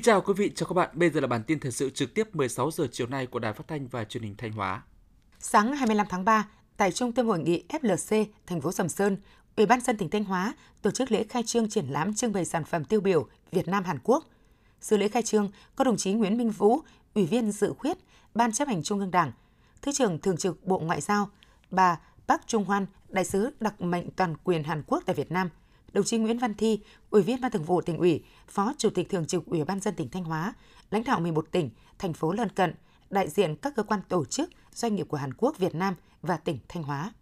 Kính chào quý vị, chào các bạn. Bây giờ là bản tin thời sự trực tiếp 16 giờ chiều nay của Đài Phát thanh và Truyền hình Thanh Hóa. Sáng 25 tháng 3, tại Trung tâm hội nghị FLC, thành phố Sầm Sơn, Ủy ban dân tỉnh Thanh Hóa tổ chức lễ khai trương triển lãm trưng bày sản phẩm tiêu biểu Việt Nam Hàn Quốc. Dự lễ khai trương có đồng chí Nguyễn Minh Vũ, Ủy viên dự khuyết Ban chấp hành Trung ương Đảng, Thứ trưởng Thường trực Bộ Ngoại giao, bà Park Trung Hoan, đại sứ đặc mệnh toàn quyền Hàn Quốc tại Việt Nam, đồng chí Nguyễn Văn Thi, Ủy viên Ban Thường vụ tỉnh ủy, Phó Chủ tịch Thường trực Ủy ban dân tỉnh Thanh Hóa, lãnh đạo 11 tỉnh, thành phố lân cận, đại diện các cơ quan tổ chức, doanh nghiệp của Hàn Quốc, Việt Nam và tỉnh Thanh Hóa.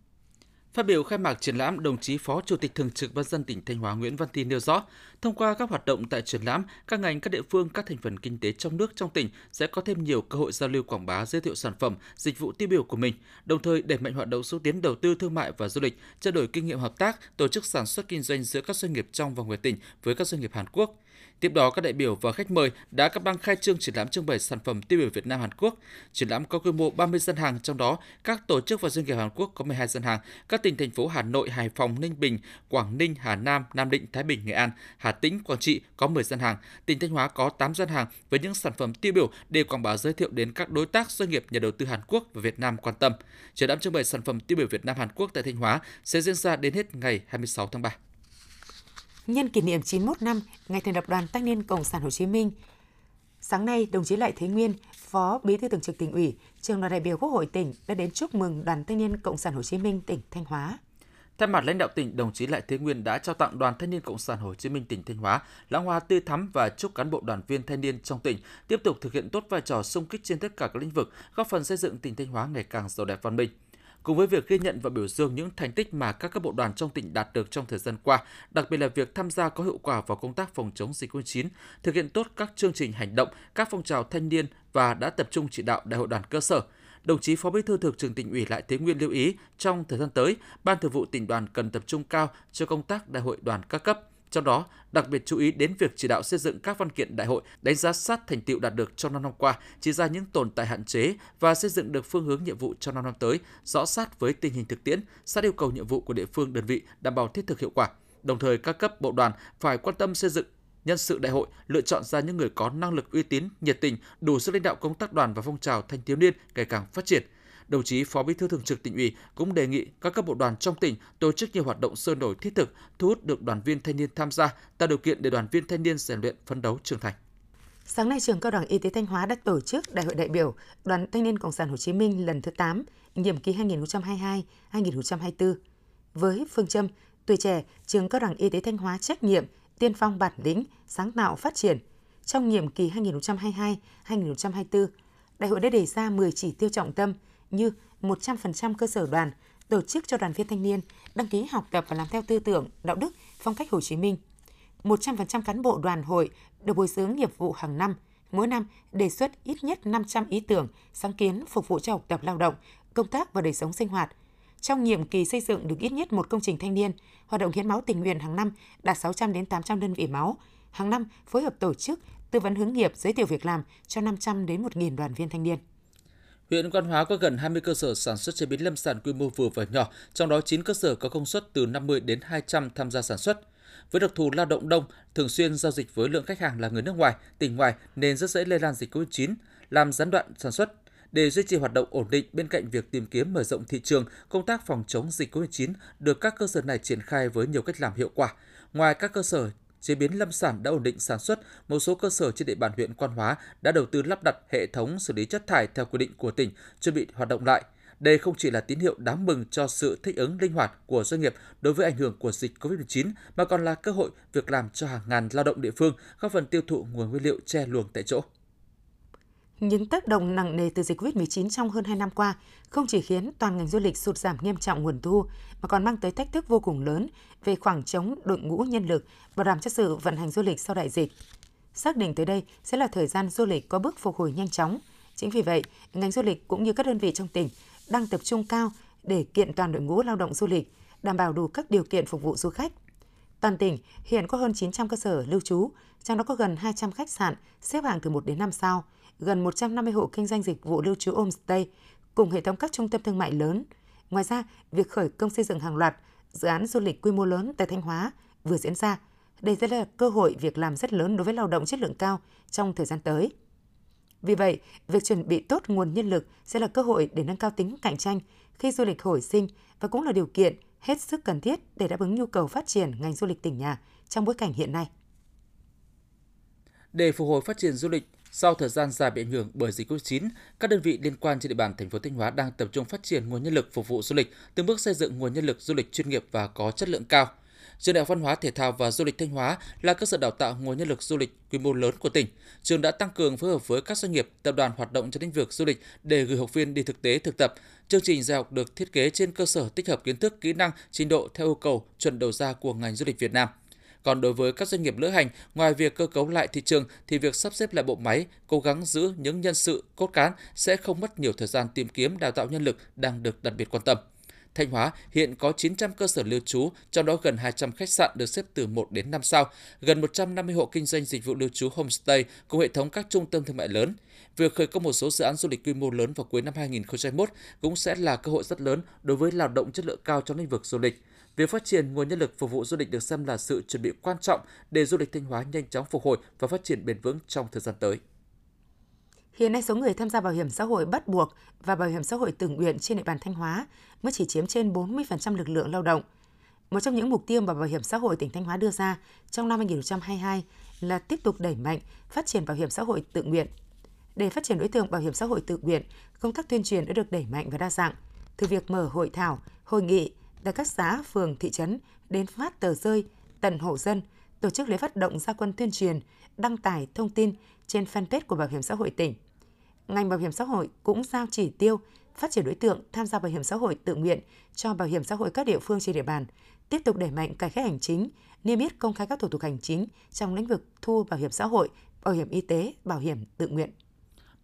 Phát biểu khai mạc triển lãm, đồng chí Phó Chủ tịch Thường trực Ban dân tỉnh Thanh Hóa Nguyễn Văn Tin nêu rõ, thông qua các hoạt động tại triển lãm, các ngành, các địa phương, các thành phần kinh tế trong nước trong tỉnh sẽ có thêm nhiều cơ hội giao lưu quảng bá, giới thiệu sản phẩm, dịch vụ tiêu biểu của mình, đồng thời đẩy mạnh hoạt động xúc tiến đầu tư thương mại và du lịch, trao đổi kinh nghiệm hợp tác, tổ chức sản xuất kinh doanh giữa các doanh nghiệp trong và ngoài tỉnh với các doanh nghiệp Hàn Quốc. Tiếp đó, các đại biểu và khách mời đã cắt băng khai trương triển lãm trưng bày sản phẩm tiêu biểu Việt Nam Hàn Quốc. Triển lãm có quy mô 30 gian hàng, trong đó các tổ chức và doanh nghiệp Hàn Quốc có 12 gian hàng, các tỉnh thành phố Hà Nội, Hải Phòng, Ninh Bình, Quảng Ninh, Hà Nam, Nam Định, Thái Bình, Nghệ An, Hà Tĩnh, Quảng Trị có 10 gian hàng, tỉnh Thanh Hóa có 8 gian hàng với những sản phẩm tiêu biểu để quảng bá giới thiệu đến các đối tác doanh nghiệp nhà đầu tư Hàn Quốc và Việt Nam quan tâm. Triển lãm trưng bày sản phẩm tiêu biểu Việt Nam Hàn Quốc tại Thanh Hóa sẽ diễn ra đến hết ngày 26 tháng 3 nhân kỷ niệm 91 năm ngày thành lập Đoàn Thanh niên Cộng sản Hồ Chí Minh. Sáng nay, đồng chí Lại Thế Nguyên, Phó Bí thư Thường trực tỉnh ủy, trường đoàn đại biểu Quốc hội tỉnh đã đến chúc mừng Đoàn Thanh niên Cộng sản Hồ Chí Minh tỉnh Thanh Hóa. Thay mặt lãnh đạo tỉnh, đồng chí Lại Thế Nguyên đã trao tặng Đoàn Thanh niên Cộng sản Hồ Chí Minh tỉnh Thanh Hóa lãng hoa tươi thắm và chúc cán bộ đoàn viên thanh niên trong tỉnh tiếp tục thực hiện tốt vai trò sung kích trên tất cả các lĩnh vực, góp phần xây dựng tỉnh Thanh Hóa ngày càng giàu đẹp văn minh. Cùng với việc ghi nhận và biểu dương những thành tích mà các cấp bộ đoàn trong tỉnh đạt được trong thời gian qua, đặc biệt là việc tham gia có hiệu quả vào công tác phòng chống dịch COVID-19, thực hiện tốt các chương trình hành động, các phong trào thanh niên và đã tập trung chỉ đạo đại hội đoàn cơ sở, đồng chí Phó Bí thư Thường trực tỉnh ủy Lại Thế Nguyên lưu ý trong thời gian tới, Ban Thường vụ tỉnh đoàn cần tập trung cao cho công tác đại hội đoàn các cấp, trong đó, đặc biệt chú ý đến việc chỉ đạo xây dựng các văn kiện đại hội, đánh giá sát thành tiệu đạt được trong 5 năm qua, chỉ ra những tồn tại hạn chế và xây dựng được phương hướng nhiệm vụ trong 5 năm tới, rõ sát với tình hình thực tiễn, sát yêu cầu nhiệm vụ của địa phương đơn vị đảm bảo thiết thực hiệu quả. Đồng thời, các cấp bộ đoàn phải quan tâm xây dựng nhân sự đại hội lựa chọn ra những người có năng lực uy tín, nhiệt tình, đủ sức lãnh đạo công tác đoàn và phong trào thanh thiếu niên ngày càng phát triển – Đồng chí Phó Bí thư Thường trực tỉnh ủy cũng đề nghị các cấp bộ đoàn trong tỉnh tổ chức nhiều hoạt động sôi nổi thiết thực, thu hút được đoàn viên thanh niên tham gia, tạo điều kiện để đoàn viên thanh niên rèn luyện phấn đấu trưởng thành. Sáng nay, trường Cao đẳng Y tế Thanh Hóa đã tổ chức Đại hội đại biểu Đoàn Thanh niên Cộng sản Hồ Chí Minh lần thứ 8, nhiệm kỳ 2022-2024. Với phương châm tuổi trẻ, trường Cao đẳng Y tế Thanh Hóa trách nhiệm, tiên phong bản lĩnh, sáng tạo phát triển. Trong nhiệm kỳ 2022-2024, đại hội đã đề ra 10 chỉ tiêu trọng tâm – như 100% cơ sở đoàn tổ chức cho đoàn viên thanh niên đăng ký học tập và làm theo tư tưởng, đạo đức, phong cách Hồ Chí Minh. 100% cán bộ đoàn hội được bồi dưỡng nghiệp vụ hàng năm, mỗi năm đề xuất ít nhất 500 ý tưởng, sáng kiến phục vụ cho học tập lao động, công tác và đời sống sinh hoạt. Trong nhiệm kỳ xây dựng được ít nhất một công trình thanh niên, hoạt động hiến máu tình nguyện hàng năm đạt 600 đến 800 đơn vị máu. Hàng năm phối hợp tổ chức tư vấn hướng nghiệp, giới thiệu việc làm cho 500 đến 1.000 đoàn viên thanh niên. Huyện Quan Hóa có gần 20 cơ sở sản xuất chế biến lâm sản quy mô vừa và nhỏ, trong đó 9 cơ sở có công suất từ 50 đến 200 tham gia sản xuất. Với đặc thù lao động đông, thường xuyên giao dịch với lượng khách hàng là người nước ngoài, tỉnh ngoài nên rất dễ lây lan dịch COVID-19, làm gián đoạn sản xuất. Để duy trì hoạt động ổn định bên cạnh việc tìm kiếm mở rộng thị trường, công tác phòng chống dịch COVID-19 được các cơ sở này triển khai với nhiều cách làm hiệu quả. Ngoài các cơ sở chế biến lâm sản đã ổn định sản xuất, một số cơ sở trên địa bàn huyện Quan Hóa đã đầu tư lắp đặt hệ thống xử lý chất thải theo quy định của tỉnh, chuẩn bị hoạt động lại. Đây không chỉ là tín hiệu đáng mừng cho sự thích ứng linh hoạt của doanh nghiệp đối với ảnh hưởng của dịch COVID-19, mà còn là cơ hội việc làm cho hàng ngàn lao động địa phương góp phần tiêu thụ nguồn nguyên liệu che luồng tại chỗ. Những tác động nặng nề từ dịch COVID-19 trong hơn 2 năm qua không chỉ khiến toàn ngành du lịch sụt giảm nghiêm trọng nguồn thu, mà còn mang tới thách thức vô cùng lớn về khoảng trống đội ngũ nhân lực, bảo đảm cho sự vận hành du lịch sau đại dịch. Xác định tới đây sẽ là thời gian du lịch có bước phục hồi nhanh chóng. Chính vì vậy, ngành du lịch cũng như các đơn vị trong tỉnh đang tập trung cao để kiện toàn đội ngũ lao động du lịch, đảm bảo đủ các điều kiện phục vụ du khách. Toàn tỉnh hiện có hơn 900 cơ sở lưu trú, trong đó có gần 200 khách sạn xếp hạng từ 1 đến 5 sao – gần 150 hộ kinh doanh dịch vụ lưu trú homestay cùng hệ thống các trung tâm thương mại lớn. Ngoài ra, việc khởi công xây dựng hàng loạt dự án du lịch quy mô lớn tại Thanh Hóa vừa diễn ra, Đây sẽ là cơ hội việc làm rất lớn đối với lao động chất lượng cao trong thời gian tới. Vì vậy, việc chuẩn bị tốt nguồn nhân lực sẽ là cơ hội để nâng cao tính cạnh tranh khi du lịch hồi sinh và cũng là điều kiện hết sức cần thiết để đáp ứng nhu cầu phát triển ngành du lịch tỉnh nhà trong bối cảnh hiện nay. Để phục hồi phát triển du lịch, sau thời gian dài bị ảnh hưởng bởi dịch Covid-19, các đơn vị liên quan trên địa bàn thành phố Thanh Hóa đang tập trung phát triển nguồn nhân lực phục vụ du lịch, từng bước xây dựng nguồn nhân lực du lịch chuyên nghiệp và có chất lượng cao. Trường Đại học Văn hóa Thể thao và Du lịch Thanh Hóa là cơ sở đào tạo nguồn nhân lực du lịch quy mô lớn của tỉnh. Trường đã tăng cường phối hợp với các doanh nghiệp, tập đoàn hoạt động trong lĩnh vực du lịch để gửi học viên đi thực tế thực tập. Chương trình dạy học được thiết kế trên cơ sở tích hợp kiến thức, kỹ năng, trình độ theo yêu cầu chuẩn đầu ra của ngành du lịch Việt Nam. Còn đối với các doanh nghiệp lữ hành, ngoài việc cơ cấu lại thị trường thì việc sắp xếp lại bộ máy, cố gắng giữ những nhân sự cốt cán sẽ không mất nhiều thời gian tìm kiếm đào tạo nhân lực đang được đặc biệt quan tâm. Thanh Hóa hiện có 900 cơ sở lưu trú, trong đó gần 200 khách sạn được xếp từ 1 đến 5 sao, gần 150 hộ kinh doanh dịch vụ lưu trú homestay cùng hệ thống các trung tâm thương mại lớn. Việc khởi công một số dự án du lịch quy mô lớn vào cuối năm 2021 cũng sẽ là cơ hội rất lớn đối với lao động chất lượng cao trong lĩnh vực du lịch. Việc phát triển nguồn nhân lực phục vụ du lịch được xem là sự chuẩn bị quan trọng để du lịch Thanh Hóa nhanh chóng phục hồi và phát triển bền vững trong thời gian tới. Hiện nay số người tham gia bảo hiểm xã hội bắt buộc và bảo hiểm xã hội tự nguyện trên địa bàn Thanh Hóa mới chỉ chiếm trên 40% lực lượng lao động. Một trong những mục tiêu mà Bảo hiểm xã hội tỉnh Thanh Hóa đưa ra trong năm 2022 là tiếp tục đẩy mạnh phát triển bảo hiểm xã hội tự nguyện. Để phát triển đối tượng bảo hiểm xã hội tự nguyện, công tác tuyên truyền đã được đẩy mạnh và đa dạng, từ việc mở hội thảo, hội nghị tại các xã, phường, thị trấn đến phát tờ rơi tận hộ dân, tổ chức lễ phát động gia quân tuyên truyền, đăng tải thông tin trên fanpage của Bảo hiểm xã hội tỉnh. Ngành Bảo hiểm xã hội cũng giao chỉ tiêu phát triển đối tượng tham gia bảo hiểm xã hội tự nguyện cho bảo hiểm xã hội các địa phương trên địa bàn, tiếp tục đẩy mạnh cải cách hành chính, niêm yết công khai các thủ tục hành chính trong lĩnh vực thu bảo hiểm xã hội, bảo hiểm y tế, bảo hiểm tự nguyện.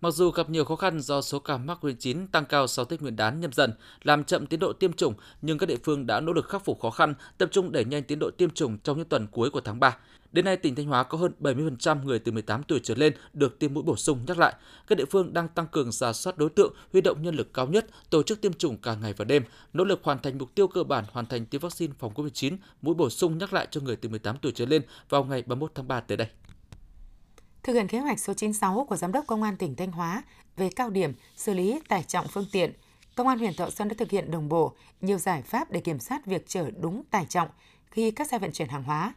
Mặc dù gặp nhiều khó khăn do số ca mắc COVID-19 tăng cao sau Tết Nguyên đán nhâm dần, làm chậm tiến độ tiêm chủng, nhưng các địa phương đã nỗ lực khắc phục khó khăn, tập trung đẩy nhanh tiến độ tiêm chủng trong những tuần cuối của tháng 3. Đến nay, tỉnh Thanh Hóa có hơn 70% người từ 18 tuổi trở lên được tiêm mũi bổ sung nhắc lại. Các địa phương đang tăng cường giả soát đối tượng, huy động nhân lực cao nhất, tổ chức tiêm chủng cả ngày và đêm, nỗ lực hoàn thành mục tiêu cơ bản hoàn thành tiêm vaccine phòng COVID-19 mũi bổ sung nhắc lại cho người từ 18 tuổi trở lên vào ngày 31 tháng 3 tới đây. Thực hiện kế hoạch số 96 của Giám đốc Công an tỉnh Thanh Hóa về cao điểm xử lý tải trọng phương tiện, Công an huyện Thọ Xuân đã thực hiện đồng bộ nhiều giải pháp để kiểm soát việc chở đúng tải trọng khi các xe vận chuyển hàng hóa.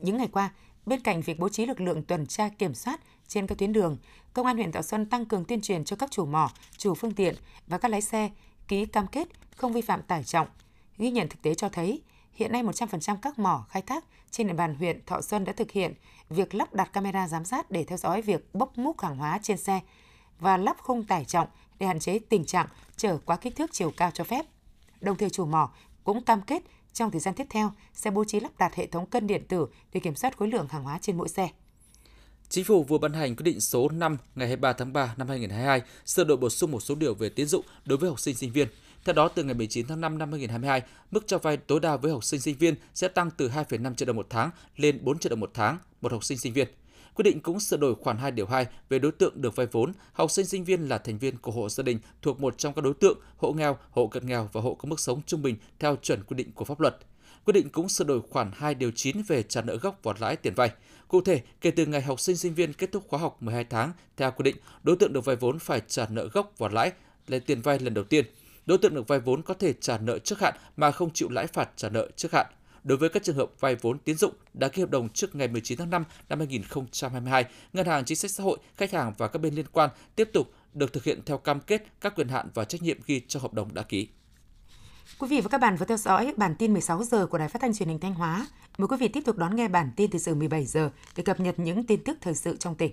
Những ngày qua, bên cạnh việc bố trí lực lượng tuần tra kiểm soát trên các tuyến đường, Công an huyện Thọ Xuân tăng cường tuyên truyền cho các chủ mỏ, chủ phương tiện và các lái xe ký cam kết không vi phạm tải trọng. Ghi nhận thực tế cho thấy, hiện nay 100% các mỏ khai thác trên địa bàn huyện Thọ Xuân đã thực hiện việc lắp đặt camera giám sát để theo dõi việc bốc múc hàng hóa trên xe và lắp khung tải trọng để hạn chế tình trạng chở quá kích thước chiều cao cho phép. Đồng thời chủ mỏ cũng cam kết trong thời gian tiếp theo sẽ bố trí lắp đặt hệ thống cân điện tử để kiểm soát khối lượng hàng hóa trên mỗi xe. Chính phủ vừa ban hành quyết định số 5 ngày 23 tháng 3 năm 2022 sửa đổi bổ sung một số điều về tín dụng đối với học sinh sinh viên. Theo đó, từ ngày 19 tháng 5 năm 2022, mức cho vay tối đa với học sinh sinh viên sẽ tăng từ 2,5 triệu đồng một tháng lên 4 triệu đồng một tháng một học sinh sinh viên. Quyết định cũng sửa đổi khoản 2 điều 2 về đối tượng được vay vốn, học sinh sinh viên là thành viên của hộ gia đình thuộc một trong các đối tượng hộ nghèo, hộ cận nghèo và hộ có mức sống trung bình theo chuẩn quy định của pháp luật. Quyết định cũng sửa đổi khoản 2 điều 9 về trả nợ gốc và lãi tiền vay. Cụ thể, kể từ ngày học sinh sinh viên kết thúc khóa học 12 tháng, theo quy định, đối tượng được vay vốn phải trả nợ gốc và lãi là tiền vay lần đầu tiên. Đối tượng được vay vốn có thể trả nợ trước hạn mà không chịu lãi phạt trả nợ trước hạn đối với các trường hợp vay vốn tín dụng đã ký hợp đồng trước ngày 19 tháng 5 năm 2022, Ngân hàng Chính sách Xã hội, khách hàng và các bên liên quan tiếp tục được thực hiện theo cam kết các quyền hạn và trách nhiệm ghi trong hợp đồng đã ký. Quý vị và các bạn vừa theo dõi bản tin 16 giờ của Đài Phát thanh Truyền hình Thanh Hóa. Mời quý vị tiếp tục đón nghe bản tin từ giờ 17 giờ để cập nhật những tin tức thời sự trong tỉnh.